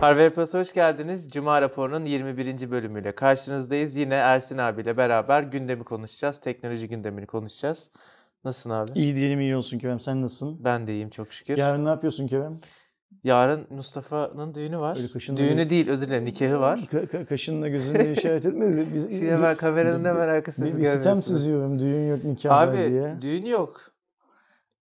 Harvey Plus'a hoş geldiniz. Cuma raporunun 21. bölümüyle karşınızdayız. Yine Ersin abiyle beraber gündemi konuşacağız. Teknoloji gündemini konuşacağız. Nasılsın abi? İyi diyelim iyi olsun Kerem. Sen nasılsın? Ben de iyiyim çok şükür. Yarın ne yapıyorsun Kerem? Yarın Mustafa'nın düğünü var. Öyle kaşınla Düğünü değil özür dilerim nikahı var. Ka- ka- kaşınla gözünle işaret etmedi. Biz, Şimdi hemen kameranın hemen arkasında bir, bir sitem çiziyorum. Düğün yok nikah var Abi diye. düğün yok.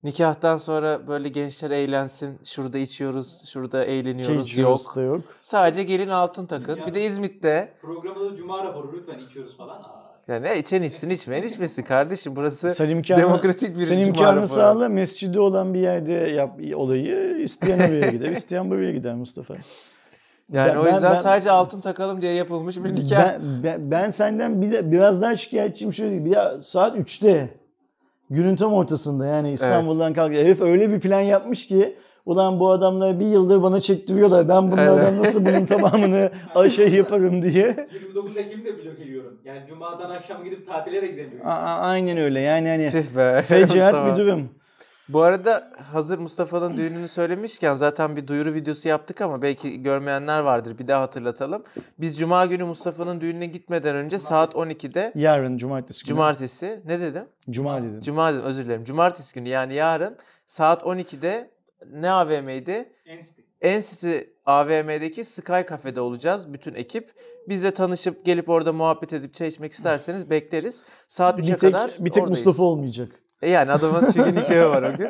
Nikahtan sonra böyle gençler eğlensin. Şurada içiyoruz, şurada eğleniyoruz. Yok. içiyoruz da yok. Sadece gelin altın takın. Bir de İzmit'te Programda da cuma raporu lütfen içiyoruz falan. Aa, ya ne içen içsin, içmeyen içmesin kardeşim. Burası Sen imkanı, demokratik bir sen cuma imkanı raporu. sağla. Mescidi olan bir yerde yap olayı. İsteyen oraya gider. isteyen buraya gider Mustafa. Yani Ben- o ben- yüzden ben- sadece altın takalım diye yapılmış bir nikah. Ben, ben, ben senden bir de biraz daha şikayetçiyim şöyle diyeyim. Bir de saat 3'te. Günün tam ortasında yani İstanbul'dan kalkıyor. Herif öyle bir plan yapmış ki ulan bu adamlar bir yıldır bana çektiriyorlar. Ben bunlardan Evet. nasıl bunun tamamını şey yaparım diye. 29 Ekim'de blok ediyorum. Yani cumadan akşam gidip tatile de gidemiyorum. A- a- aynen öyle yani hani Tüh be. fecaat bir durum. Bu arada hazır Mustafa'nın düğününü söylemişken zaten bir duyuru videosu yaptık ama belki görmeyenler vardır. Bir daha hatırlatalım. Biz Cuma günü Mustafa'nın düğününe gitmeden önce saat 12'de Yarın cumartesi günü. Cumartesi ne dedim? Cuma dedim. Cuma dedim özür dilerim. Cumartesi günü yani yarın saat 12'de ne AVM'ydi? Ensti. Encity AVM'deki Sky Cafe'de olacağız bütün ekip. Biz de tanışıp gelip orada muhabbet edip çay içmek isterseniz bekleriz. Saat 3'e bir tek, kadar bir tek oradayız. Mustafa olmayacak. E yani adamın çünkü nikahı var o gün.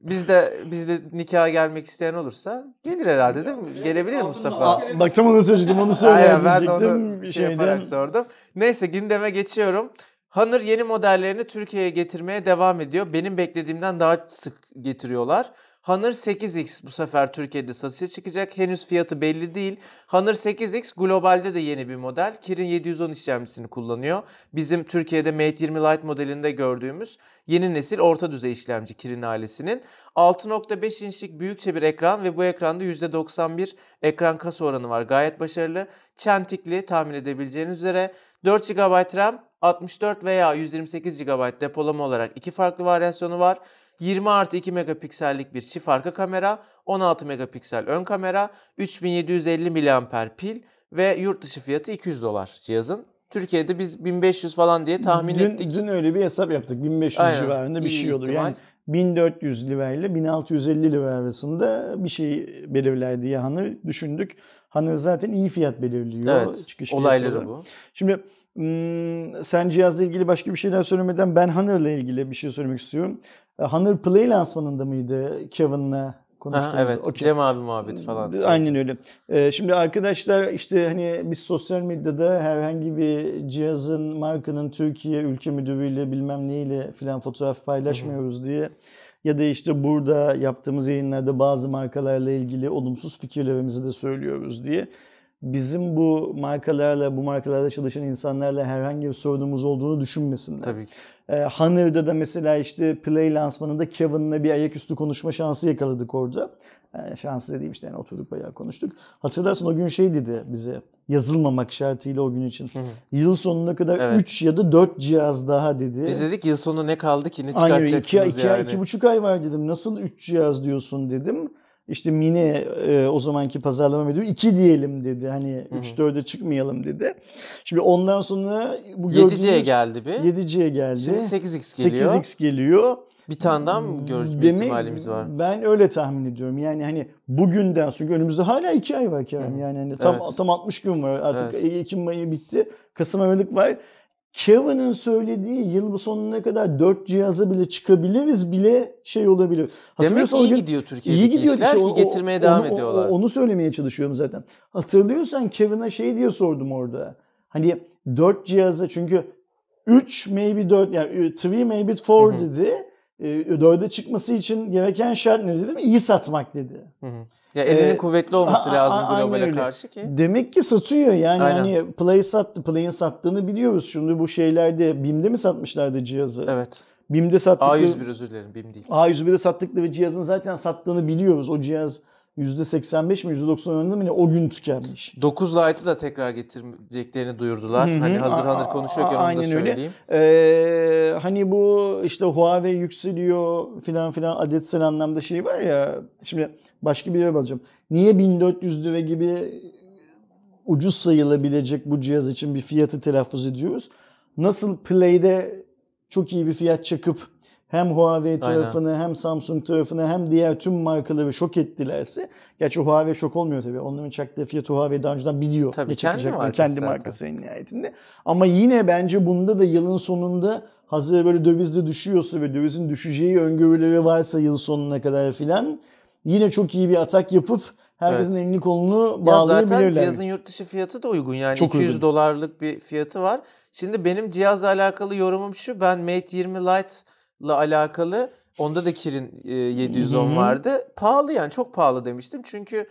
Biz de biz de nikaha gelmek isteyen olursa gelir herhalde değil mi? Gelebilir Mustafa? Aa, bak tam onu söyleyecektim. Onu söyle Aynen, ben de onu diyecektim. şey Şeyden. yaparak sordum. Neyse gündeme geçiyorum. Honor yeni modellerini Türkiye'ye getirmeye devam ediyor. Benim beklediğimden daha sık getiriyorlar. Honor 8X bu sefer Türkiye'de satışa çıkacak. Henüz fiyatı belli değil. Honor 8X globalde de yeni bir model. Kirin 710 işlemcisini kullanıyor. Bizim Türkiye'de Mate 20 Lite modelinde gördüğümüz yeni nesil orta düzey işlemci Kirin ailesinin. 6.5 inçlik büyükçe bir ekran ve bu ekranda %91 ekran kasa oranı var. Gayet başarılı. Çentikli tahmin edebileceğiniz üzere 4 GB RAM, 64 veya 128 GB depolama olarak iki farklı varyasyonu var. 20 artı 2 megapiksellik bir çift arka kamera, 16 megapiksel ön kamera, 3750 mAh pil ve yurt dışı fiyatı 200 dolar cihazın. Türkiye'de biz 1500 falan diye tahmin dün, ettik. Dün öyle bir hesap yaptık. 1500 Aynen, civarında bir iyi şey olur. Yani 1400 lira ile 1650 lira arasında bir şey belirler diye hani düşündük. Hani zaten iyi fiyat belirliyor. Evet, çıkış olayları bu. Şimdi hmm, sen cihazla ilgili başka bir şeyler söylemeden ben Honor'la ilgili bir şey söylemek istiyorum. E, Honor Play lansmanında mıydı Kevin'la konuştuğumuz? Evet, Okey. Cem abi muhabbeti falan. Aynen öyle. Ee, şimdi arkadaşlar işte hani biz sosyal medyada herhangi bir cihazın, markanın Türkiye ülke müdürüyle bilmem neyle filan fotoğraf paylaşmıyoruz diye ya da işte burada yaptığımız yayınlarda bazı markalarla ilgili olumsuz fikirlerimizi de söylüyoruz diye bizim bu markalarla, bu markalarda çalışan insanlarla herhangi bir sorunumuz olduğunu düşünmesinler. Tabii ki. E, Honor'da da mesela işte Play lansmanında Kevin'le bir ayaküstü konuşma şansı yakaladık orada. E, şansı dediğim işte yani oturduk bayağı konuştuk. Hatırlarsın o gün şey dedi bize yazılmamak şartıyla o gün için. Hı hı. Yıl sonuna kadar Evet. 3 ya da 4 cihaz daha dedi. Biz dedik yıl sonu ne kaldı ki ne Aynen çıkartacaksınız iki, iki, yani. iki buçuk ay var dedim. Nasıl 3 cihaz diyorsun dedim. İşte Mini e, o zamanki pazarlama müdürü 2 diyelim dedi. Hani Hı hı. 3-4'e çıkmayalım dedi. Şimdi ondan sonra bu 7C'ye gördüğünüz geldi bir. 7C geldi. Şimdi 8X geliyor. 8X geliyor. Bir tane daha mı görme Demek- ihtimalimiz var? Ben öyle tahmin ediyorum. Yani hani bugünden sonra önümüzde hala 2 ay var Kerem. Yani hani tam Evet. tam 60 gün var. Artık Evet. Ekim ayı bitti. Kasım Aralık var. Kevin'in söylediği yıl sonuna kadar 4 cihaza bile çıkabiliriz bile şey olabilir. Demek iyi gün- gidiyor Türkiye'deki İyi gidiyor işler işte. ki O- getirmeye devam onu- ediyorlar. Onu söylemeye çalışıyorum zaten. Hatırlıyorsan Kevin'a şey diye sordum orada. Hani 4 cihaza çünkü 3 maybe 4 yani 3 maybe 4 Hı hı. dedi. E, 4'e çıkması için gereken şart ne dedim? İyi satmak dedi. Hı hı. Ya elinin Ee, kuvvetli olması a- a- lazım aynen globale öyle. karşı ki. Demek ki satıyor yani Aynen. hani Play sattı. Play'in sattığını biliyoruz. Şimdi bu şeylerde BİM'de mi satmışlardı cihazı? Evet. BİM'de sattıkları A101 özür dilerim BİM değil. A101'de sattıkları cihazın zaten sattığını biliyoruz. O cihaz %85 mi %90 oranında mı ne o gün tükenmiş. 9 Lite'ı da tekrar getireceklerini duyurdular. Hı hı. Hani hazır Honor konuşuyorken a- onu da aynen öyle. söyleyeyim. Ee, hani bu işte Huawei yükseliyor filan filan adetsel anlamda şey var ya. Şimdi başka bir yere bakacağım. Niye 1400 lira gibi ucuz sayılabilecek bu cihaz için bir fiyatı telaffuz ediyoruz? Nasıl Play'de çok iyi bir fiyat çakıp hem Huawei tarafını hem Samsung tarafını hem diğer tüm markaları şok ettilerse gerçi Huawei şok olmuyor tabii. Onların çaktığı fiyatı Huawei daha önceden biliyor. Tabii, ne kendi markası kendi markası en nihayetinde. Ama yine bence bunda da yılın sonunda hazır böyle dövizde düşüyorsa ve dövizin düşeceği öngörüleri varsa yıl sonuna kadar filan yine çok iyi bir atak yapıp herkesin Evet. elini kolunu Ya zaten bağlayabilirler. cihazın yurt dışı fiyatı da uygun. Yani Çok 200 uygun. dolarlık bir fiyatı var. Şimdi benim cihazla alakalı yorumum şu. Ben Mate 20 Lite'la alakalı onda da Kirin e, 710 Hı hı. vardı. Pahalı yani çok pahalı demiştim. Çünkü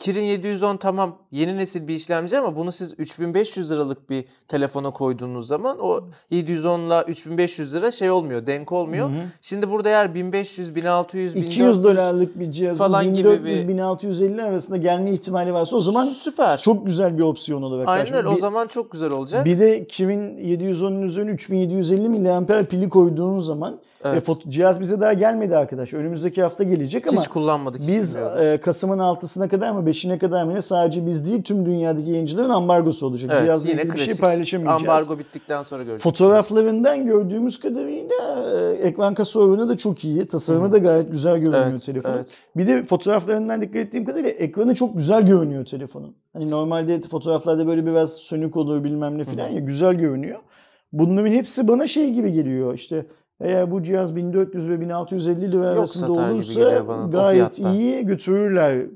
Kirin 710 tamam yeni nesil bir işlemci ama bunu siz 3500 liralık bir telefona koyduğunuz zaman o 710 ile 3500 lira şey olmuyor, denk olmuyor. Hı hı. Şimdi burada eğer 1500, 1600, 200 1400 dolarlık bir cihazın falan gibi 1400-1650 arasında gelme ihtimali varsa o zaman süper. çok güzel bir opsiyon olarak Aynen öyle. O Bir- zaman çok güzel olacak. Bir de kimin 710'un üzerine 3750 mAh pili koyduğun zaman Evet. e, cihaz bize daha gelmedi arkadaş. Önümüzdeki hafta gelecek ama Hiç kullanmadık. biz e, Kasım'ın 6'sına kadar mı 5'ine kadar ne sadece biz değil tüm dünyadaki yayıncıların ambargosu olacak. Evet, Cihazla yine bir şey paylaşamayacağız. Ambargo bittikten sonra göreceğiz. Fotoğraflarından gördüğümüz kadarıyla e, ekran kasa oranı da çok iyi. Tasarımı Hı. da gayet güzel görünüyor Evet, telefonun. evet. Bir de fotoğraflarından dikkat ettiğim kadarıyla ekranı çok güzel görünüyor telefonun. Hani normalde fotoğraflarda böyle biraz sönük olur bilmem ne falan Hı hı. ya güzel görünüyor. Bunların hepsi bana şey gibi geliyor işte eğer bu cihaz 1400 ve 1650 lira arasında olursa gayet iyi götürürler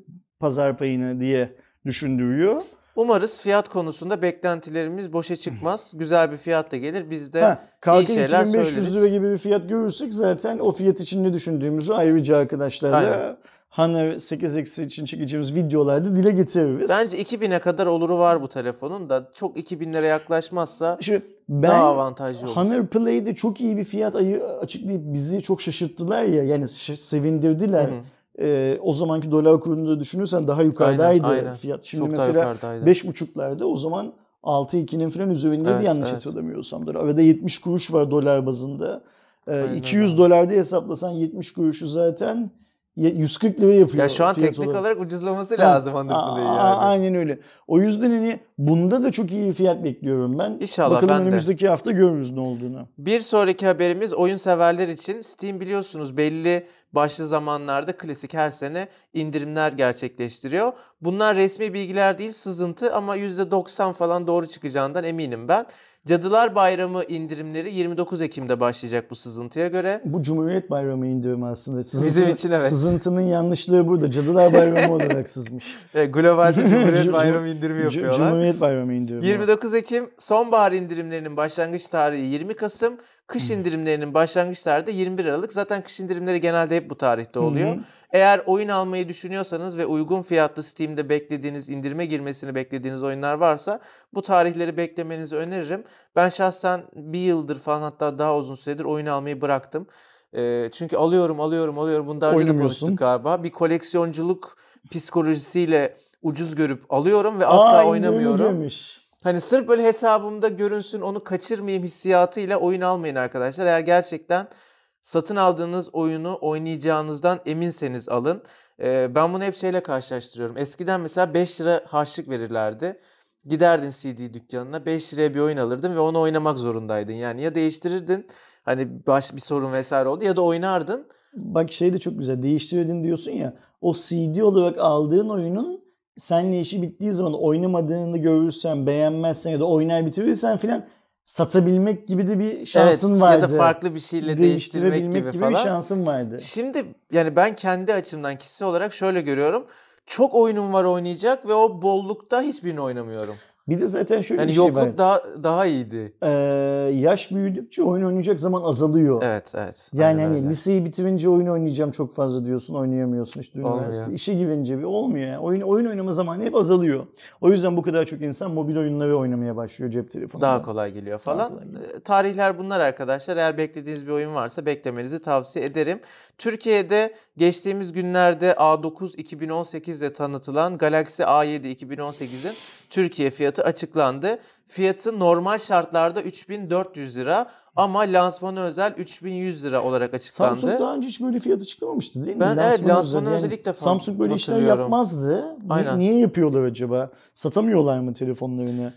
pazar payını diye düşündürüyor. Umarız fiyat konusunda beklentilerimiz boşa çıkmaz. Güzel bir fiyat da gelir. Biz de Ha, kalkın şeyler 2500 söyleriz. lira gibi bir fiyat görürsek zaten o fiyat için ne düşündüğümüzü ayrıca arkadaşlarla Aynen. Honor 8X için çekeceğimiz videolarda dile getiririz. bence 2000'e kadar oluru var bu telefonun da çok 2000'lere yaklaşmazsa Şimdi daha ben avantajlı olur. Honor Play'de çok iyi bir fiyat ayı açıklayıp bizi çok şaşırttılar ya yani sevindirdiler. Hı hı. Ee, o zamanki dolar kurunu da düşünürsen daha yukarıdaydı Aynen, aynen. fiyat. Şimdi çok mesela yukarıdaydı. 5.5'larda o zaman 6.2'nin falan üzerindeydi Evet, yanlış evet. hatırlamıyorsam. da. Arada 70 kuruş var dolar bazında. Ee, Aynen 200 öyle. dolarda hesaplasan 70 kuruşu zaten ye- 140 lira yapıyor. Ya şu an teknik olarak. olarak ucuzlaması Ha, lazım Honor a- Play'i a- yani. Aynen öyle. O yüzden hani bunda da çok iyi bir fiyat bekliyorum ben. İnşallah, Bakalım ben de. önümüzdeki hafta görürüz ne olduğunu. Bir sonraki haberimiz oyun severler için. Steam biliyorsunuz belli başlı zamanlarda klasik her sene indirimler gerçekleştiriyor. Bunlar resmi bilgiler değil sızıntı ama %90 falan doğru çıkacağından eminim ben. Cadılar Bayramı indirimleri 29 Ekim'de başlayacak bu sızıntıya göre. Bu Cumhuriyet Bayramı indirimi aslında. Bizim için evet. Sızıntının yanlışlığı burada. Cadılar Bayramı olarak sızmış. E, globalde Cumhuriyet Cum- Bayramı indirimi yapıyorlar. Cumhuriyet Bayramı indirimi. 29 Ekim sonbahar indirimlerinin başlangıç tarihi 20 Kasım. Kış indirimlerinin başlangıç tarihi de 21 Aralık. Zaten kış indirimleri genelde hep bu tarihte oluyor. Hı. Eğer oyun almayı düşünüyorsanız ve uygun fiyatlı Steam'de beklediğiniz, indirime girmesini beklediğiniz oyunlar varsa bu tarihleri beklemenizi öneririm. Ben şahsen bir yıldır falan hatta daha uzun süredir oyun almayı bıraktım. Ee, çünkü alıyorum, alıyorum, alıyorum. Bunu daha önce de konuştuk galiba. Bir koleksiyonculuk psikolojisiyle ucuz görüp alıyorum ve asla Aa, indirimi oynamıyorum. girmiş. Hani sırf böyle hesabımda görünsün onu kaçırmayayım hissiyatıyla oyun almayın arkadaşlar. Eğer gerçekten satın aldığınız oyunu oynayacağınızdan eminseniz alın. Ee, ben bunu hep şeyle karşılaştırıyorum. Eskiden mesela 5 lira harçlık verirlerdi. Giderdin CD dükkanına 5 liraya bir oyun alırdın ve onu oynamak zorundaydın. Yani ya değiştirirdin hani baş bir sorun vesaire oldu ya da oynardın. Bak şey de çok güzel. Değiştirdin diyorsun ya. O CD olarak aldığın oyunun seninle işi bittiği zaman oynamadığını görürsen, beğenmezsen ya da oynar bitirirsen filan satabilmek gibi de bir şansın evet, vardı. Ya da farklı bir şeyle değiştirmek Değiştirebilmek gibi, gibi, bir falan. şansın vardı. Şimdi yani ben kendi açımdan kişisel olarak şöyle görüyorum. Çok oyunum var oynayacak ve o bollukta hiçbirini oynamıyorum. Bir de zaten şöyle Yani bir şey yokluk var. daha daha iyiydi. Ee, yaş büyüdükçe oyun oynayacak zaman azalıyor. Evet, evet. Yani hani öyle. liseyi bitirince oyun oynayacağım çok fazla diyorsun, oynayamıyorsun işte Olmuyor. üniversite. İşe girince bir olmuyor yani. Oyun oyun oynama zamanı hep azalıyor. O yüzden bu kadar çok insan mobil oyunları oynamaya başlıyor cep telefonunda. daha kolay geliyor falan. kolay geliyor. Ee, Tarihler bunlar arkadaşlar. Eğer beklediğiniz bir oyun varsa beklemenizi tavsiye ederim. Türkiye'de geçtiğimiz günlerde A9 2018'de tanıtılan Galaxy A7 2018'in Türkiye fiyatı açıklandı. Fiyatı normal şartlarda 3400 lira ama lansmanı özel 3100 lira olarak açıklandı. Samsung daha önce hiç böyle fiyat açıklamamıştı değil mi? Ben evet, lansmanı özel. özel ilk defa Samsung böyle işler yapmazdı. Aynen. Niye yapıyorlar acaba? Satamıyorlar mı telefonlarını?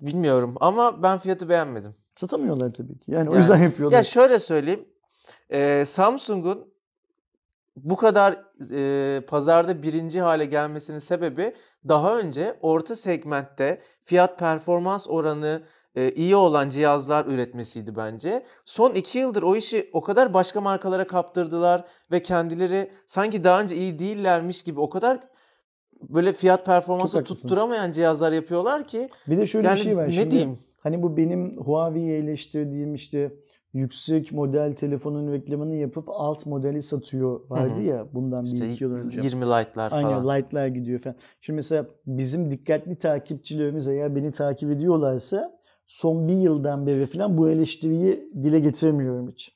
Bilmiyorum ama ben fiyatı beğenmedim. Satamıyorlar tabii ki. Yani, o Yani- yüzden yapıyorlar. Ya şöyle söyleyeyim. Ee, Samsung'un bu kadar e, pazarda birinci hale gelmesinin sebebi daha önce orta segmentte fiyat performans oranı e, iyi olan cihazlar üretmesiydi bence. Son iki yıldır o işi o kadar başka markalara kaptırdılar ve kendileri sanki daha önce iyi değillermiş gibi o kadar böyle fiyat performansı tutturamayan cihazlar yapıyorlar ki bir de şöyle yani bir şey var. ne Şimdi, diyeyim? Hani bu benim Huawei'ye eleştirdiğim işte yüksek model telefonun reklamını yapıp alt modeli satıyor vardı ya bundan bir İşte iki yıl önce. 20 Lite'lar Aynen falan. light'lar gidiyor falan. Şimdi mesela bizim dikkatli takipçilerimiz eğer beni takip ediyorlarsa son bir yıldan beri falan bu eleştiriyi dile getiremiyorum hiç.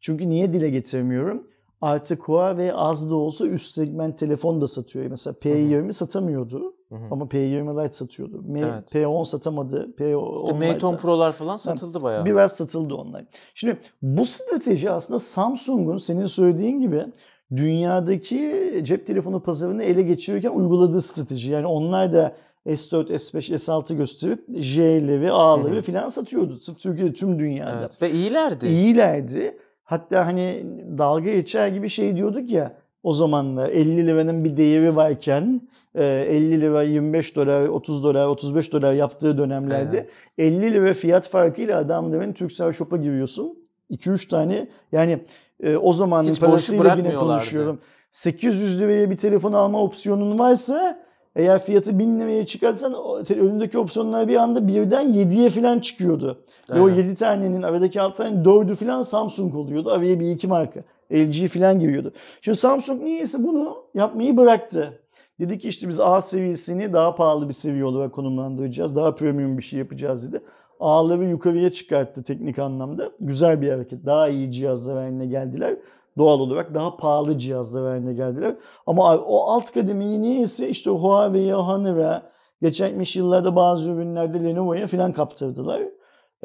Çünkü niye dile getiremiyorum? Artık Huawei az da olsa üst segment telefon da satıyor. Mesela P20 satamıyordu Hı hı. ama P20 Lite satıyordu. M- Evet. P10 satamadı. P10 İşte Mate 10 Lite- Pro'lar falan satıldı bayağı. Biraz satıldı onlar. Şimdi bu strateji aslında Samsung'un senin söylediğin gibi dünyadaki cep telefonu pazarını ele geçirirken uyguladığı strateji. Yani onlar da S4, S5, S6 gösterip J'leri, A'ları filan satıyordu. Sırf Türkiye'de tüm dünyada. Evet. Ve iyilerdi. İyilerdi. Hatta hani dalga geçer gibi şey diyorduk ya o zamanlar 50 liranın bir değeri varken e, 50 lira 25 dolar 30 dolar 35 dolar yaptığı dönemlerde 50 lira fiyat farkıyla adamların Turkcell Shop'a giriyorsun. 2-3 tane yani e, o zamanın Hiç parasıyla yine konuşuyorum. 800 liraya bir telefon alma opsiyonun varsa eğer fiyatı 1000 liraya te- önündeki opsiyonlar bir anda birden 7'ye falan çıkıyordu. Ve o Aynen. 7 tanenin aradaki 6 tane 4'ü falan Samsung oluyordu. Araya bir iki marka. LG falan giriyordu. Şimdi Samsung niyeyse bunu yapmayı bıraktı. Dedi ki işte biz A seviyesini daha pahalı bir seviye olarak konumlandıracağız. Daha premium bir şey yapacağız dedi. A'ları yukarıya çıkarttı teknik anlamda. Güzel bir hareket. Daha iyi cihazlar haline geldiler. Doğal olarak daha pahalı cihazlar haline geldiler. Ama o alt kademeyi niyeyse işte Huawei'ye, Honor'a, geçmiş yıllarda bazı ürünlerde Lenovo'ya falan kaptırdılar.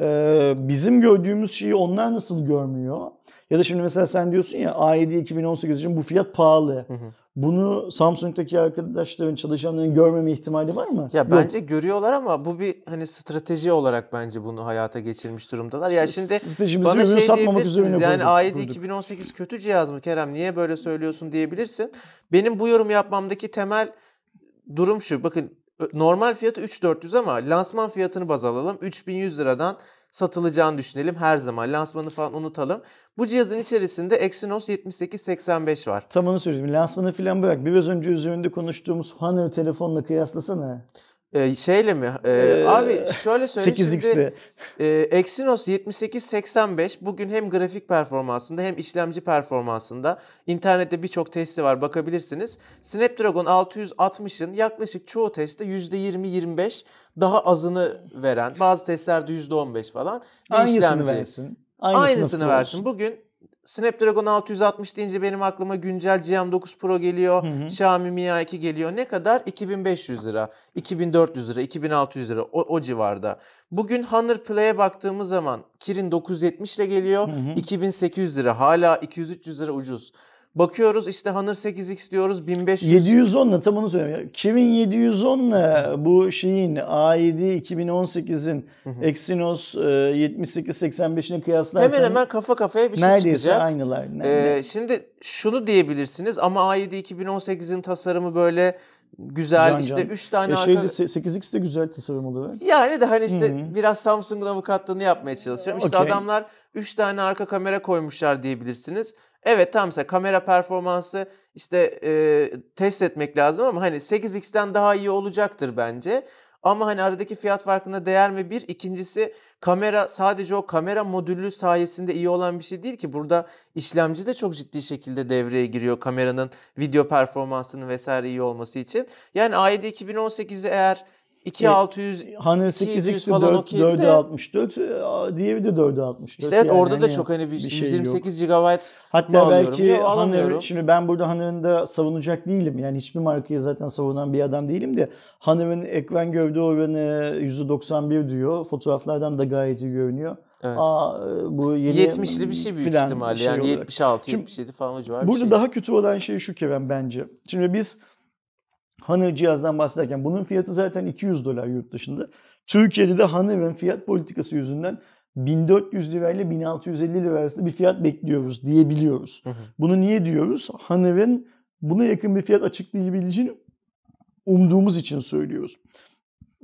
Ee, bizim gördüğümüz şeyi onlar nasıl görmüyor? Ya da şimdi mesela sen diyorsun ya A7 2018 için bu fiyat pahalı. Hı hı. Bunu Samsung'daki arkadaşların, çalışanların görmeme ihtimali var mı? Ya Yok. bence görüyorlar ama bu bir hani strateji olarak bence bunu hayata geçirmiş durumdalar. Ya şimdi Stratejimizi bana şey satmamak üzerine. Yani koyduk- A7 kurduk. 2018 kötü cihaz mı Kerem? Niye böyle söylüyorsun diyebilirsin. Benim bu yorum yapmamdaki temel durum şu. Bakın normal fiyatı 3400 ama lansman fiyatını baz alalım. 3100 liradan satılacağını düşünelim her zaman. Lansmanı falan unutalım. Bu cihazın içerisinde Exynos 7885 var. Tam onu söyleyeyim. Lansmanı falan bırak. Biraz önce üzerinde konuştuğumuz Honor telefonla kıyaslasana. Ee, şeyle mi? Ee, Ee, abi şöyle söyleyeyim. Şimdi, 8X'le. Ee, Exynos 7885 bugün hem grafik performansında hem işlemci performansında internette birçok testi var bakabilirsiniz. Snapdragon 660'ın yaklaşık çoğu testte %20-25 daha azını veren bazı testlerde %15 falan bir Aynısını işlemci. versin. Aynısını, sınıfta versin. Bugün Snapdragon 660 deyince benim aklıma güncel GM9 Pro geliyor. Hı hı. Xiaomi Mi A2 geliyor. Ne kadar? 2500 lira, 2400 lira, 2600 lira o, o civarda. Bugün Honor Play'e baktığımız zaman Kirin 970 ile geliyor. Hı hı. 2800 lira. Hala 200-300 lira ucuz. Bakıyoruz işte Honor 8X diyoruz 1500. 710'la tam onu söylüyorum. Kimin 710'la bu şeyin A7 2018'in Hı hı. Exynos e, 7885'ine kıyaslarsan Hemen hemen kafa kafaya bir şey neredeyse çıkacak. aynılar. Ee, ne- şimdi şunu diyebilirsiniz ama A7 2018'in tasarımı böyle güzel Can işte can. 3 tane E arka... şeyde 8X de güzel tasarım oluyor. Yani de hani işte Hı hı. biraz Samsung'un avukatlığını yapmaya çalışıyorum. İşte Okey. adamlar 3 tane arka kamera koymuşlar diyebilirsiniz. Evet tamam mesela kamera performansı işte e, test etmek lazım ama hani 8X'ten daha iyi olacaktır bence. Ama hani aradaki fiyat farkına değer mi bir? İkincisi kamera sadece o kamera modülü sayesinde iyi olan bir şey değil ki. Burada işlemci de çok ciddi şekilde devreye giriyor kameranın video performansının vesaire iyi olması için. Yani A7 2018'i eğer 2600 Honor 200 8X'de falan 4, okeydi 4'e de. 64, e, diğeri de 4'e 64. işte evet Yani orada da hani çok hani bir, bir şey yok. 128 GB Hatta belki Yok, Honor, alamıyorum. şimdi ben burada Honor'ın da savunacak değilim. Yani hiçbir markayı zaten savunan bir adam değilim de Honor'ın ekran gövde oranı %91 diyor. Fotoğraflardan da gayet iyi görünüyor. evet. Aa, bu yeni 70'li bir şey büyük ihtimalle şey yani olarak. 76 Şimdi 77 falan o civar bir Burada şey. daha kötü olan şey şu Kerem bence. Şimdi biz Honor cihazdan bahsederken bunun fiyatı zaten 200 dolar yurt dışında. Türkiye'de de Honor'ın fiyat politikası yüzünden 1400 lirayla 1650 lira arasında bir fiyat bekliyoruz diyebiliyoruz. Hı hı. Bunu niye diyoruz? Honor'ın buna yakın bir fiyat açıklayabileceğini umduğumuz için söylüyoruz.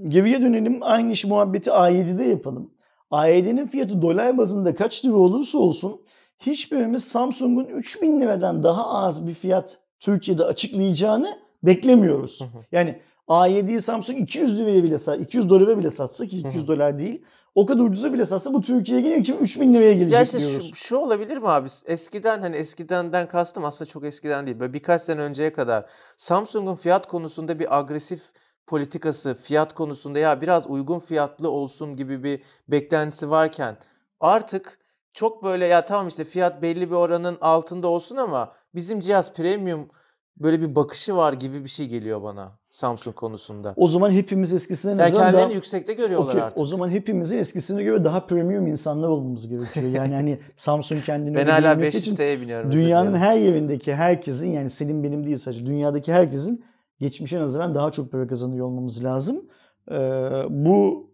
Geriye dönelim aynı iş muhabbeti A7'de yapalım. A7'nin fiyatı dolar bazında kaç lira olursa olsun hiçbirimiz Samsung'un 3000 liradan daha az bir fiyat Türkiye'de açıklayacağını beklemiyoruz. Hı hı. Yani A7'yi Samsung 200 liraya bile sat, 200 dolara bile satsa ki Hı hı. 200 dolar değil. O kadar ucuza bile satsa bu Türkiye'ye yine 3000 liraya gelecek işte diyoruz. şu, şu olabilir mi abi? Eskiden hani eskidenden kastım aslında çok eskiden değil. Böyle birkaç sene önceye kadar Samsung'un fiyat konusunda bir agresif politikası, fiyat konusunda ya biraz uygun fiyatlı olsun gibi bir beklentisi varken artık çok böyle ya tamam işte fiyat belli bir oranın altında olsun ama bizim cihaz premium böyle bir bakışı var gibi bir şey geliyor bana Samsung konusunda. O zaman hepimiz eskisine Yani kendilerini daha... yüksekte görüyorlar Okey, artık. O zaman hepimizin eskisine göre daha premium insanlar olmamız gerekiyor. Yani hani Samsung kendini Ben hala görmesi 500 için biniyorum. dünyanın her yerindeki herkesin yani senin benim değil sadece dünyadaki herkesin geçmişe nazaran daha çok para kazanıyor olmamız lazım. Ee, bu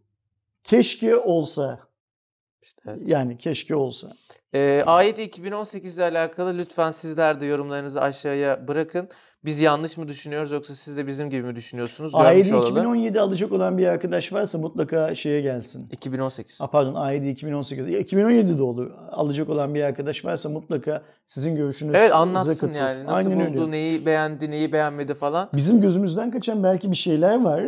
keşke olsa. Evet. Yani keşke olsa. Ee, A7 2018 ile alakalı lütfen sizler de yorumlarınızı aşağıya bırakın. Biz yanlış mı düşünüyoruz yoksa siz de bizim gibi mi düşünüyorsunuz? Görmüş A7 olalım. 2017 alacak olan bir arkadaş varsa mutlaka şeye gelsin. 2018. A, pardon A7 2018. Ya 2017 de olur. Alacak olan bir arkadaş varsa mutlaka sizin görüşünüz Evet anlatsın katılsın. yani. Nasıl Aynen buldu, öyle. neyi beğendi, neyi beğenmedi falan. Bizim gözümüzden kaçan belki bir şeyler var.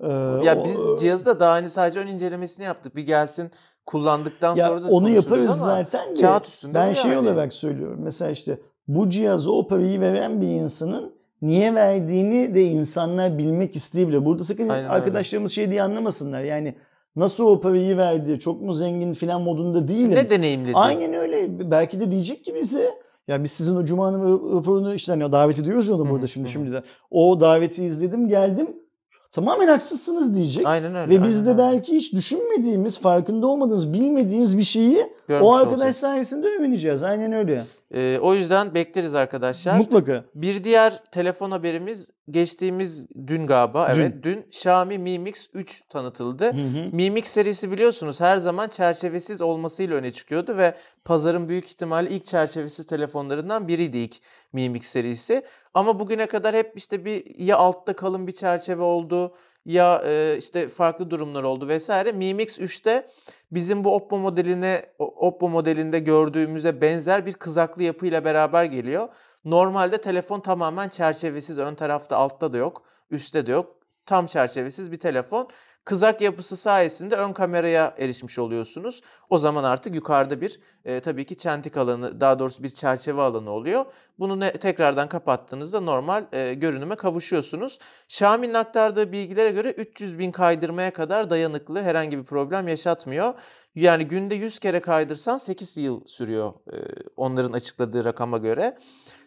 Ee, Ya o- biz cihazı da daha hani sadece ön incelemesini yaptık. Bir gelsin kullandıktan ya sonra da onu yaparız ama zaten de kağıt üstünde ben şey yani. olarak söylüyorum. Mesela işte bu cihazı o parayı veren bir insanın niye verdiğini de insanlar bilmek isteyebilir. Burada sakın Aynen öyle. arkadaşlarımız şey diye anlamasınlar. Yani nasıl o parayı verdi, çok mu zengin filan modunda değilim. Ne deneyimledi? Aynen öyle. Belki de diyecek ki bize ya biz sizin o Cuma'nın raporunu işte hani davet ediyoruz ya onu burada şimdi şimdi de. O daveti izledim geldim. Tamamen haksızsınız diyecek. Aynen öyle. Ve biz de öyle. belki hiç düşünmediğimiz, farkında olmadığımız, bilmediğimiz bir şeyi Görmüş o arkadaş olacağız. sayesinde öğreneceğiz. Aynen öyle. Ee, o yüzden bekleriz arkadaşlar. Mutlaka. Bir diğer telefon haberimiz geçtiğimiz dün galiba. Dün. Evet dün Xiaomi Mi Mix 3 tanıtıldı. Hı hı. Mi Mix serisi biliyorsunuz her zaman çerçevesiz olmasıyla öne çıkıyordu ve pazarın büyük ihtimalle ilk çerçevesiz telefonlarından biriydi ilk Mi Mix serisi. Ama bugüne kadar hep işte bir ya altta kalın bir çerçeve oldu ya e, işte farklı durumlar oldu vesaire. Mi Mix 3'te bizim bu Oppo modeline Oppo modelinde gördüğümüze benzer bir kızaklı yapıyla beraber geliyor. Normalde telefon tamamen çerçevesiz. Ön tarafta altta da yok, üstte de yok. Tam çerçevesiz bir telefon. Kızak yapısı sayesinde ön kameraya erişmiş oluyorsunuz. O zaman artık yukarıda bir e, tabii ki çentik alanı, daha doğrusu bir çerçeve alanı oluyor. Bunu ne, tekrardan kapattığınızda normal e, görünüme kavuşuyorsunuz. Xiaomi'nin aktardığı bilgilere göre 300 bin kaydırmaya kadar dayanıklı, herhangi bir problem yaşatmıyor. Yani günde 100 kere kaydırsan 8 yıl sürüyor e, onların açıkladığı rakama göre.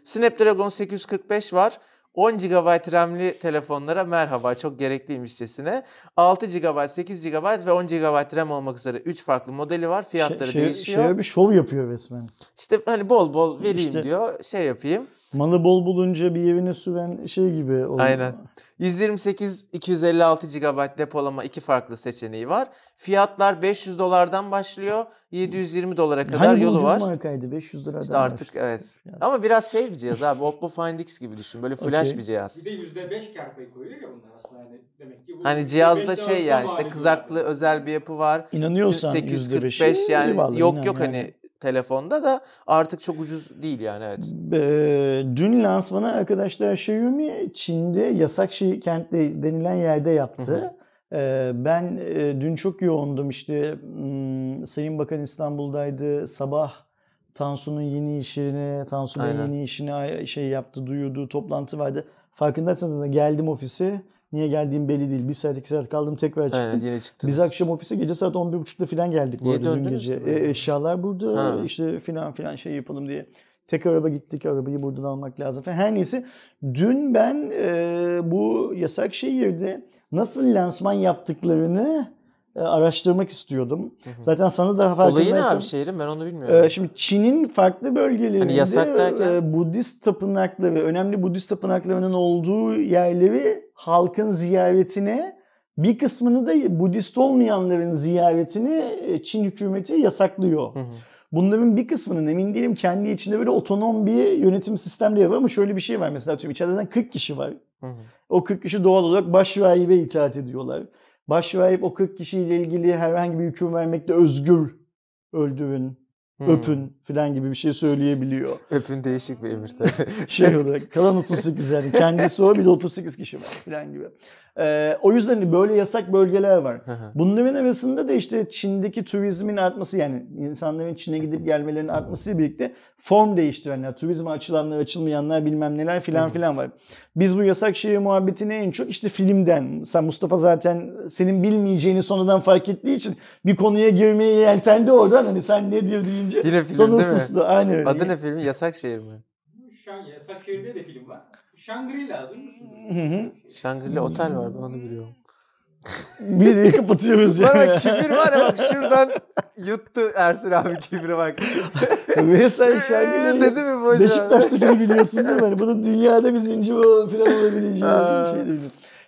Snapdragon 845 var. 10 GB RAM'li telefonlara merhaba çok gerekliymişçesine. 6 GB, 8 GB ve 10 GB RAM olmak üzere 3 farklı modeli var. Fiyatları şey, değişiyor. Şöyle bir şov yapıyor resmen. İşte hani bol bol vereyim İşte- diyor. Şey yapayım. Malı bol bulunca bir evine süren şey gibi. oluyor. Aynen. 128 256 GB depolama iki farklı seçeneği var. Fiyatlar 500 dolardan başlıyor. 720 dolara kadar Hani bu yolu ucuz var. markaydı 500 liradan. İşte artık başlıyor. evet. Yani. Ama biraz şey bir cihaz abi. Oppo Find X gibi düşün. Böyle flash Okey. bir cihaz. Bir de %5 kar payı koyuyor ya bunlar aslında yani demek ki bu Hani cihazda %5'ten şey yani işte kızaklı özel bir yapı var. İnanıyorsan 845 %5'i yani eyvallah, yok inan yok yani. hani telefonda da artık çok ucuz değil yani evet. Dün lansmanı arkadaşlar Xiaomi Çin'de yasak şey kentte denilen yerde yaptı. Eee, Ben e, dün çok yoğundum işte hmm, Sayın Bakan İstanbul'daydı sabah Tansu'nun yeni işini, Tansu Bey'in Aynen. yeni işini şey yaptı, duyurduğu toplantı vardı. Farkındaysanız da geldim ofise Niye geldiğim belli değil. Bir saat iki saat kaldım tekrar çıktım. Aynen yine çıktınız. Biz akşam ofise gece saat 11.30'da falan geldik Niye arada dün döndünüz gece. E, eşyalar burada Ha. işte filan filan şey yapalım diye. Tek araba gittik arabayı buradan almak lazım falan. Her neyse dün ben e, bu yasak şehirde nasıl lansman yaptıklarını araştırmak istiyordum. Hı hı. Zaten sana da Olayı ne abi şehrin ben onu bilmiyorum. Ee, şimdi Çin'in farklı bölgelerinde Hani yasak derken? e, Budist tapınakları, önemli Budist tapınaklarının olduğu yerleri halkın ziyaretine bir kısmını da Budist olmayanların ziyaretini e, Çin hükümeti yasaklıyor. Hı hı. Bunların bir kısmının emin değilim kendi içinde böyle otonom bir yönetim sistemleri var ama şöyle bir şey var mesela atıyorum içeride zaten 40 kişi var. Hı hı. O 40 kişi doğal olarak başrahibe itaat ediyorlar. Başrahip o 40 kişiyle ilgili herhangi bir hüküm vermekte özgür. Öldürün, Hı. öpün filan gibi bir şey söyleyebiliyor. Öpün değişik bir emir tabii. Şey olarak kalan 38 yani kendisi o bir de 38 kişi var filan gibi. Ee, o yüzden de böyle yasak bölgeler var. Bunların arasında da işte Çin'deki turizmin artması yani insanların Çin'e gidip gelmelerinin artmasıyla birlikte form değiştirenler, turizme açılanlar, açılmayanlar bilmem neler filan filan var. Biz bu yasak şehir muhabbetini en çok işte filmden, sen Mustafa zaten senin bilmeyeceğini sonradan fark ettiği için bir konuya girmeye yeltendi oradan hani sen nedir deyince Yine film sonra değil mi? sustu. Aynen öyle. Adı ne filmin? Yasak şehir mi? Şan, yasak şehirde de film var. Shangri-La duymuşsundur. Hı hı. Shangri-La Otel var ben onu biliyorum. Bir de kapatıyoruz Bana yani. kibir var ya bak şuradan yuttu Ersin abi kibri bak. Ve sen Şangri-La'yı Dedi mi boş ver. Beşiktaş'takini biliyorsun değil mi? Hani bunun dünyada bir zincir falan olabileceği bir şey değil.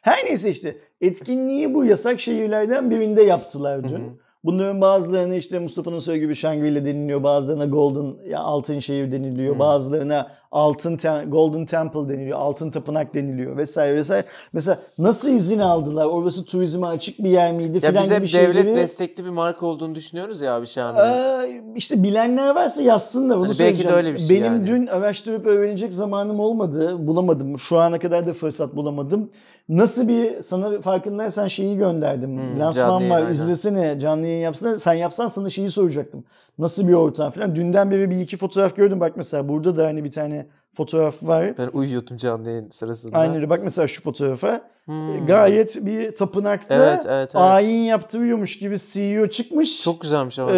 Her neyse işte etkinliği bu yasak şehirlerden birinde yaptılar dün. Hı hı. Bunların bazılarına işte Mustafa'nın söylediği gibi Shangri-La deniliyor. Bazılarına Golden ya altın şehir deniliyor. Hı. Bazılarına altın Tem- Golden Temple deniliyor. Altın tapınak deniliyor vesaire vesaire. Mesela nasıl izin aldılar? Orası turizme açık bir yer miydi Ya filan gibi devlet şeyleri. destekli bir marka olduğunu düşünüyoruz ya abi Şamil'in. Ee, işte bilenler varsa yazsınlar onu Hani belki de söyleyeceğim. öyle bir şey Benim yani. dün araştırıp öğrenecek zamanım olmadı. Bulamadım. Şu ana kadar da fırsat bulamadım. Nasıl bir sana farkındaysan şeyi gönderdim. Hmm, Lansman var aynen. izlesene canlı yayın yapsana. Sen yapsan sana şeyi soracaktım. Nasıl bir ortam falan. Dünden beri bir iki fotoğraf gördüm. Bak mesela burada da hani bir tane fotoğraf var. Ben uyuyordum canlı yayın sırasında. Öyle. Bak mesela şu fotoğrafa. Hmm. Gayet bir tapınakta Evet evet evet. ayin yaptırıyormuş gibi CEO çıkmış. Çok güzelmiş ama Ee,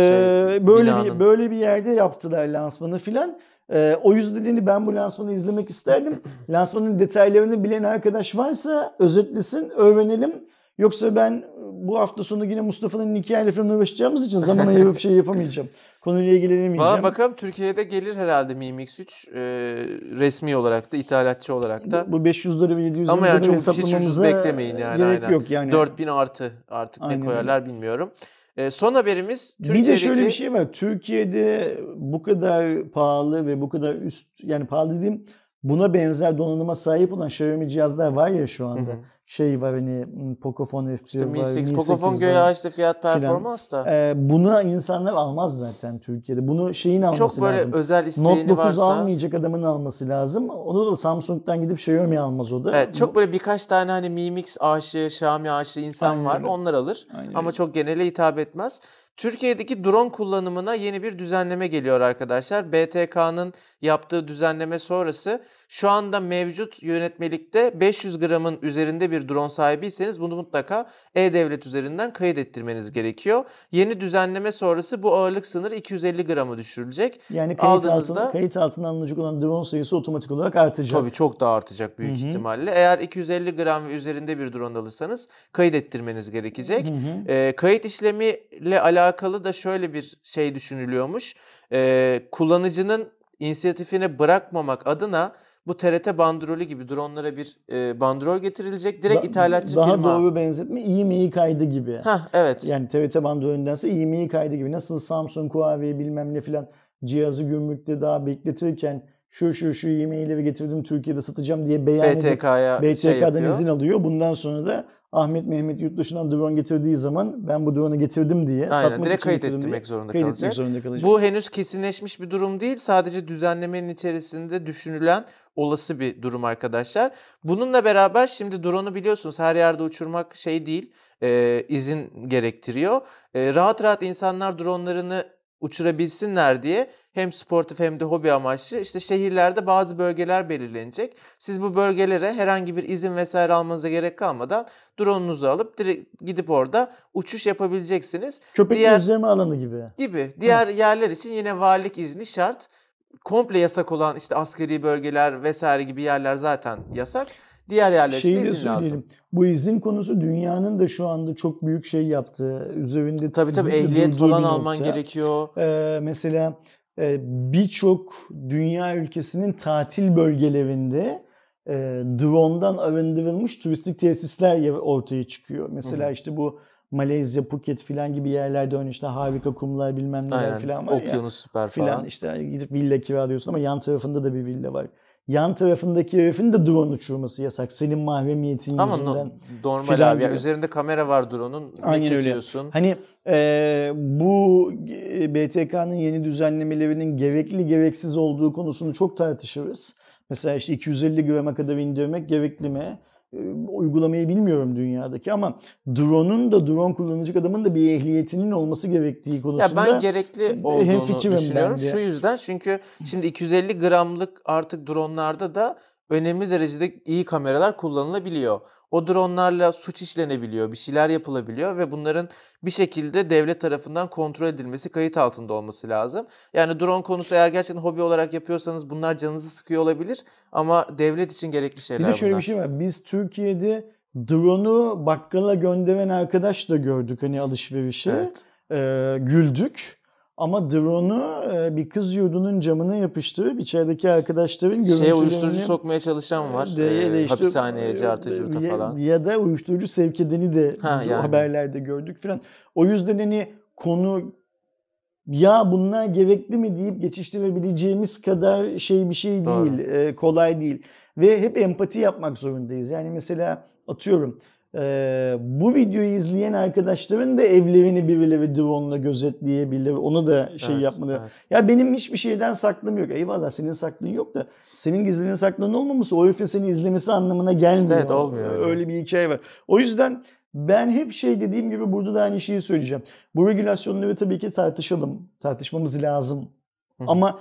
şey. böyle binanın. bir böyle bir yerde yaptılar lansmanı filan. Ee, o yüzden ben bu lansmanı izlemek isterdim. Lansmanın detaylarını bilen arkadaş varsa özetlesin, öğrenelim. Yoksa ben bu hafta sonu yine Mustafa'nın hikayeyle falan uğraşacağımız için zaman ayırıp şey yapamayacağım. Konuyla ilgilenemeyeceğim. Valla bakalım Türkiye'de gelir herhalde Mi Mix 3 e, resmi olarak da ithalatçı olarak da. Bu 500 lira ve 700 Ama lira yani çok hiç ucuz beklemeyin yani, gerek aynen. yok yani. 4000 artı artık Aynen ne koyarlar bilmiyorum. E, son haberimiz Bir Türkiye'deki... de şöyle bir şey var. Türkiye'de bu kadar pahalı ve bu kadar üst yani pahalı dediğim buna benzer donanıma sahip olan Xiaomi cihazlar var ya şu Hı anda. hı. Şey var hani m, Pocophone F1 İşte Mi var, 8, Mi Pocophone 8 göya var. işte fiyat performans da. Ee, buna insanlar almaz zaten Türkiye'de. Bunu şeyin alması Çok böyle lazım. özel Note isteğini 9 varsa. almayacak adamın alması lazım. Onu da Samsung'dan gidip Xiaomi almaz o da. Evet, çok böyle birkaç tane hani Mi Mix aşığı, Xiaomi aşığı insan Aynen var. öyle. Onlar alır. Aynen Ama öyle. çok genele hitap etmez. Türkiye'deki drone kullanımına yeni bir düzenleme geliyor arkadaşlar. BTK'nın yaptığı düzenleme sonrası şu anda mevcut yönetmelikte 500 gramın üzerinde bir drone sahibiyseniz bunu mutlaka E-Devlet üzerinden kayıt ettirmeniz gerekiyor. Yeni düzenleme sonrası bu ağırlık sınırı 250 grama düşürülecek. yani kayıt, aldığınızda- altına, kayıt altına alınacak olan drone sayısı otomatik olarak artacak. Tabii çok daha artacak büyük Hı hı. ihtimalle. Eğer 250 gram ve üzerinde bir drone alırsanız kayıt ettirmeniz gerekecek. Hı hı. Ee, kayıt işlemiyle alakalı da şöyle bir şey düşünülüyormuş. Ee, kullanıcının inisiyatifine bırakmamak adına bu TRT bandrolü gibi dronlara bir e, bandrol getirilecek. Direkt Da- ithalatçı Daha firma. doğru benzetme IMEI kaydı gibi. Hah, evet. Yani TRT bandrolündense IMEI kaydı gibi. Nasıl Samsung, Huawei bilmem ne filan cihazı gümrükte daha bekletirken şu şu şu e-mailleri getirdim Türkiye'de satacağım diye beyan edip BTK'ya şey BTK'dan yapıyor. izin alıyor. Bundan sonra da Ahmet Mehmet yurt dışından drone getirdiği zaman ben bu drone'u getirdim diye Aynen satmak direkt için kayıt ettirmek diye zorunda kayıt kalacak. zorunda kalacak. Bu henüz kesinleşmiş bir durum değil. Sadece düzenlemenin içerisinde düşünülen olası bir durum arkadaşlar. Bununla beraber şimdi drone'u biliyorsunuz her yerde uçurmak şey değil, e, izin gerektiriyor. E, rahat rahat insanlar drone'larını uçurabilsinler diye Hem sportif hem de hobi amaçlı. İşte şehirlerde bazı bölgeler belirlenecek. Siz bu bölgelere herhangi bir izin vesaire almanıza gerek kalmadan drone'unuzu alıp direkt gidip orada uçuş yapabileceksiniz Köpek Diğer- gözleme alanı gibi. gibi. Diğer yerler için yine valilik izni şart. Komple yasak olan işte askeri bölgeler vesaire gibi yerler zaten yasak. Diğer yerler için izin lazım. Bu izin konusu dünyanın da şu anda çok büyük şey yaptığı, üzerinde Tabii tabii ehliyet falan alman nokta. gerekiyor. Ee, mesela e, birçok dünya ülkesinin tatil bölgelerinde e, drone'dan arındırılmış turistik tesisler ya- ortaya çıkıyor. Mesela hı. işte bu Malezya, Phuket filan gibi yerlerde örneğin işte harika kumlar bilmem neler filan var ya. Okyanus süper Filan falan. işte gidip villa kiralıyorsun ama yan tarafında da bir villa var. Yan tarafındaki herifin de drone uçurması yasak. Senin mahremiyetin Ama yüzünden. normal filan abi. Ya üzerinde kamera var drone'un. Ne Aynen öyle. Hani e, bu e, BTK'nın yeni düzenlemelerinin gerekli gereksiz olduğu konusunu çok tartışırız. Mesela işte 250 grama kadar indirmek gerekli mi? E, uygulamayı bilmiyorum dünyadaki ama drone'un da drone kullanacak adamın da bir ehliyetinin olması gerektiği Ya konusunda ben gerekli olduğunu düşünüyorum. ben de. Şu yüzden çünkü şimdi 250 gramlık artık dronlarda da önemli derecede iyi kameralar kullanılabiliyor. O dronlarla suç işlenebiliyor, bir şeyler yapılabiliyor ve bunların bir şekilde devlet tarafından kontrol edilmesi, kayıt altında olması lazım. Yani drone konusu eğer gerçekten hobi olarak yapıyorsanız bunlar canınızı sıkıyor olabilir ama devlet için gerekli şeyler Bir de şöyle bunlar. bir şey var. Biz Türkiye'de drone'u bakkala gönderen arkadaş da gördük hani alışverişe. Evet. Ee, güldük. Ama drone'u e, bir kız yurdunun camına yapıştırıp içerideki arkadaşların Şeye görüntülerini... uyuşturucu sokmaya çalışan var. de- Ee, hapishaneye, e, curta ya- falan. Ya da uyuşturucu sevk edeni de Ha, yani. haberlerde gördük falan. O yüzden hani konu ya bunlar gerekli mi deyip geçiştirebileceğimiz kadar şey bir şey değil, e, kolay değil. Ve hep empati yapmak zorundayız. Yani mesela atıyorum e, bu videoyu izleyen arkadaşların da evlerini birileri drone'la gözetleyebilir. Onu da şey Evet, yapmalı. evet. Ya benim hiçbir şeyden saklım yok. Eyvallah senin saklın yok da senin gizlinin saklının olmaması o herifin seni izlemesi anlamına gelmiyor. evet, olmuyor öyle. Öyle bir hikaye var. O yüzden ben hep şey dediğim gibi burada da aynı şeyi söyleyeceğim. Bu regülasyonları tabii ki tartışalım. Tartışmamız lazım. Ama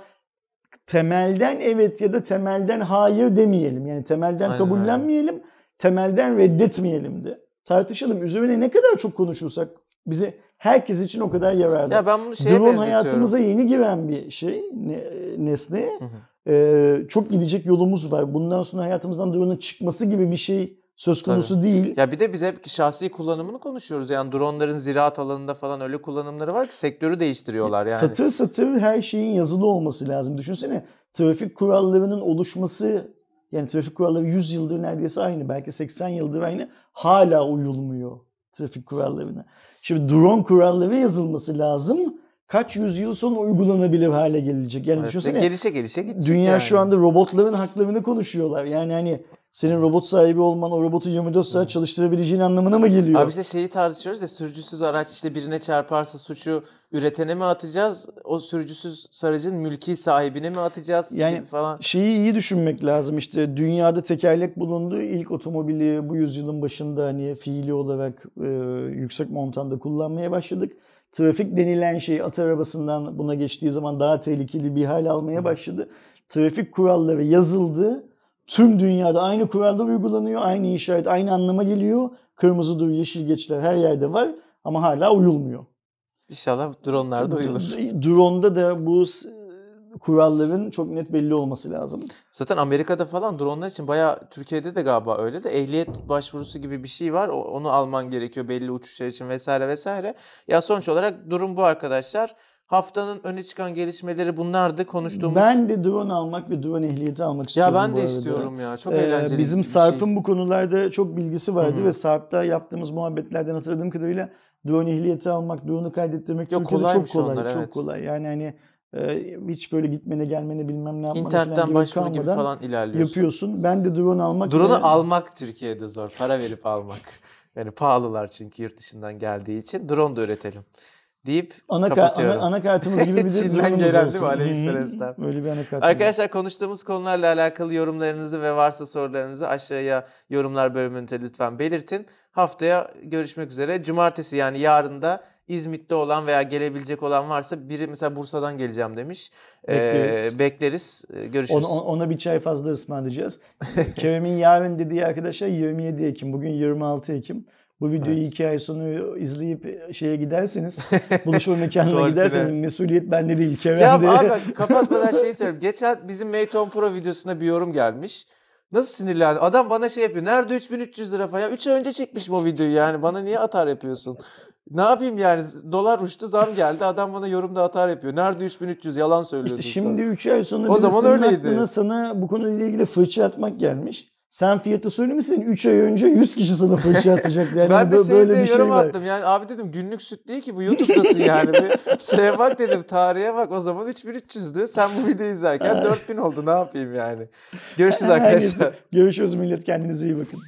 temelden evet ya da temelden hayır demeyelim. Yani temelden Aynen kabullenmeyelim, temelden reddetmeyelim de. Tartışalım. Üzerine ne kadar çok konuşursak bize herkes için o kadar yararlı. Ya ben bunu şeye Drone hayatımıza yeni giren bir şey, ne- nesne. Hı hı. Ee, çok gidecek yolumuz var. Bundan sonra hayatımızdan drone'un çıkması gibi bir şey söz konusu değil. Ya bir de biz hep şahsi kullanımını konuşuyoruz. Yani dronların ziraat alanında falan öyle kullanımları var ki sektörü değiştiriyorlar yani. Satır satır her şeyin yazılı olması lazım. Düşünsene trafik kurallarının oluşması yani trafik kuralları 100 yıldır neredeyse aynı. Belki 80 yıldır aynı. Hala uyulmuyor trafik kurallarına. Şimdi drone kuralları yazılması lazım. Kaç yüzyıl sonra uygulanabilir hale gelecek. Yani Evet, ve düşünsene gelişe gelişe gidecek dünya yani. şu anda robotların haklarını konuşuyorlar. Yani hani senin robot sahibi olman o robotu 24 saat çalıştırabileceğin anlamına mı geliyor? Abi işte şeyi tartışıyoruz ya sürücüsüz araç işte birine çarparsa suçu üretene mi atacağız? O sürücüsüz aracın mülki sahibine mi atacağız? Yani- falan. Şeyi iyi düşünmek lazım işte dünyada tekerlek bulundu. İlk otomobili bu yüzyılın başında hani fiili olarak e, yüksek montanda kullanmaya başladık. Trafik denilen şey at arabasından buna geçtiği zaman daha tehlikeli bir hal almaya başladı. Trafik kuralları yazıldı. Tüm dünyada aynı kurallar uygulanıyor. Aynı işaret aynı anlama geliyor. Kırmızı dur, yeşil geçler her yerde var ama hala uyulmuyor. İnşallah dronlar da uyulur. Drone'da da bu kuralların çok net belli olması lazım. Zaten Amerika'da falan dronlar için bayağı Türkiye'de de galiba öyle de ehliyet başvurusu gibi bir şey var. Onu alman gerekiyor belli uçuşlar için vesaire vesaire. Ya sonuç olarak durum bu arkadaşlar. Haftanın öne çıkan gelişmeleri bunlardı konuştuğumuz. Ben de drone almak ve drone ehliyeti almak ya istiyorum ben bu de istiyorum ya. Çok Ee, eğlenceli Bizim şey. Sarp'ın bu konularda çok bilgisi vardı Hı hı. ve Sarp'ta yaptığımız muhabbetlerden hatırladığım kadarıyla drone ehliyeti almak, drone'u kaydettirmek Yok, Türkiye'de çok kolay, onlar, çok evet. kolay. Yani hani e, hiç böyle gitmene gelmene bilmem ne yapmana İnternetten falan başvuru gibi falan ilerliyorsun. yapıyorsun. Ben de drone almak Drone'u ve- almak Türkiye'de zor. Para verip almak. Yani pahalılar çünkü yurt dışından geldiği için. Drone da üretelim. Deyip ana, ka- kapatıyorum. ana, anakartımız gibi bir de Çin'den gelen değil mi? Aleyhisselam. Hı hı. Öyle bir anakartımız. Arkadaşlar konuştuğumuz konularla alakalı yorumlarınızı ve varsa sorularınızı aşağıya yorumlar bölümünde lütfen belirtin. Haftaya görüşmek üzere. Cumartesi yani yarın da İzmit'te olan veya gelebilecek olan varsa biri mesela Bursa'dan geleceğim demiş. Ee, Bekleriz. bekleriz. Ee, Görüşürüz. Ona, ona bir çay fazla ısmarlayacağız. Kerem'in yarın dediği arkadaşlar 27 Ekim. Bugün 26 Ekim. Bu videoyu Evet. iki ay sonra izleyip şeye giderseniz, buluşma mekanına giderseniz mesuliyet bende değil, Ya Kerem'de. abi bak, kapatmadan şeyi söyleyeyim. Geçen bizim Mate 10 Pro videosuna bir yorum gelmiş. Nasıl sinirlendi? Adam bana şey yapıyor. Nerede 3300 lira falan? 3 ay önce çekmişim o videoyu yani. Bana niye atar yapıyorsun? Ne yapayım yani? Dolar uçtu, zam geldi. Adam bana yorumda atar yapıyor. Nerede 3300? Yalan söylüyorsun. İşte şimdi 3 ay sonra O zaman öyleydi. aklına sana bu konuyla ilgili fırça atmak gelmiş. Sen fiyatı söylemişsin 3 ay önce 100 kişi sana fırça atacak. Yani ben de böyle de bir şey yorum var. attım. Yani abi dedim günlük süt değil ki bu YouTube'dasın yani. Bir şeye bak dedim tarihe bak o zaman 3300'dü. Sen bu videoyu izlerken Ay. 4000 oldu. Ne yapayım yani? Görüşürüz arkadaşlar. Görüşürüz millet kendinize iyi bakın.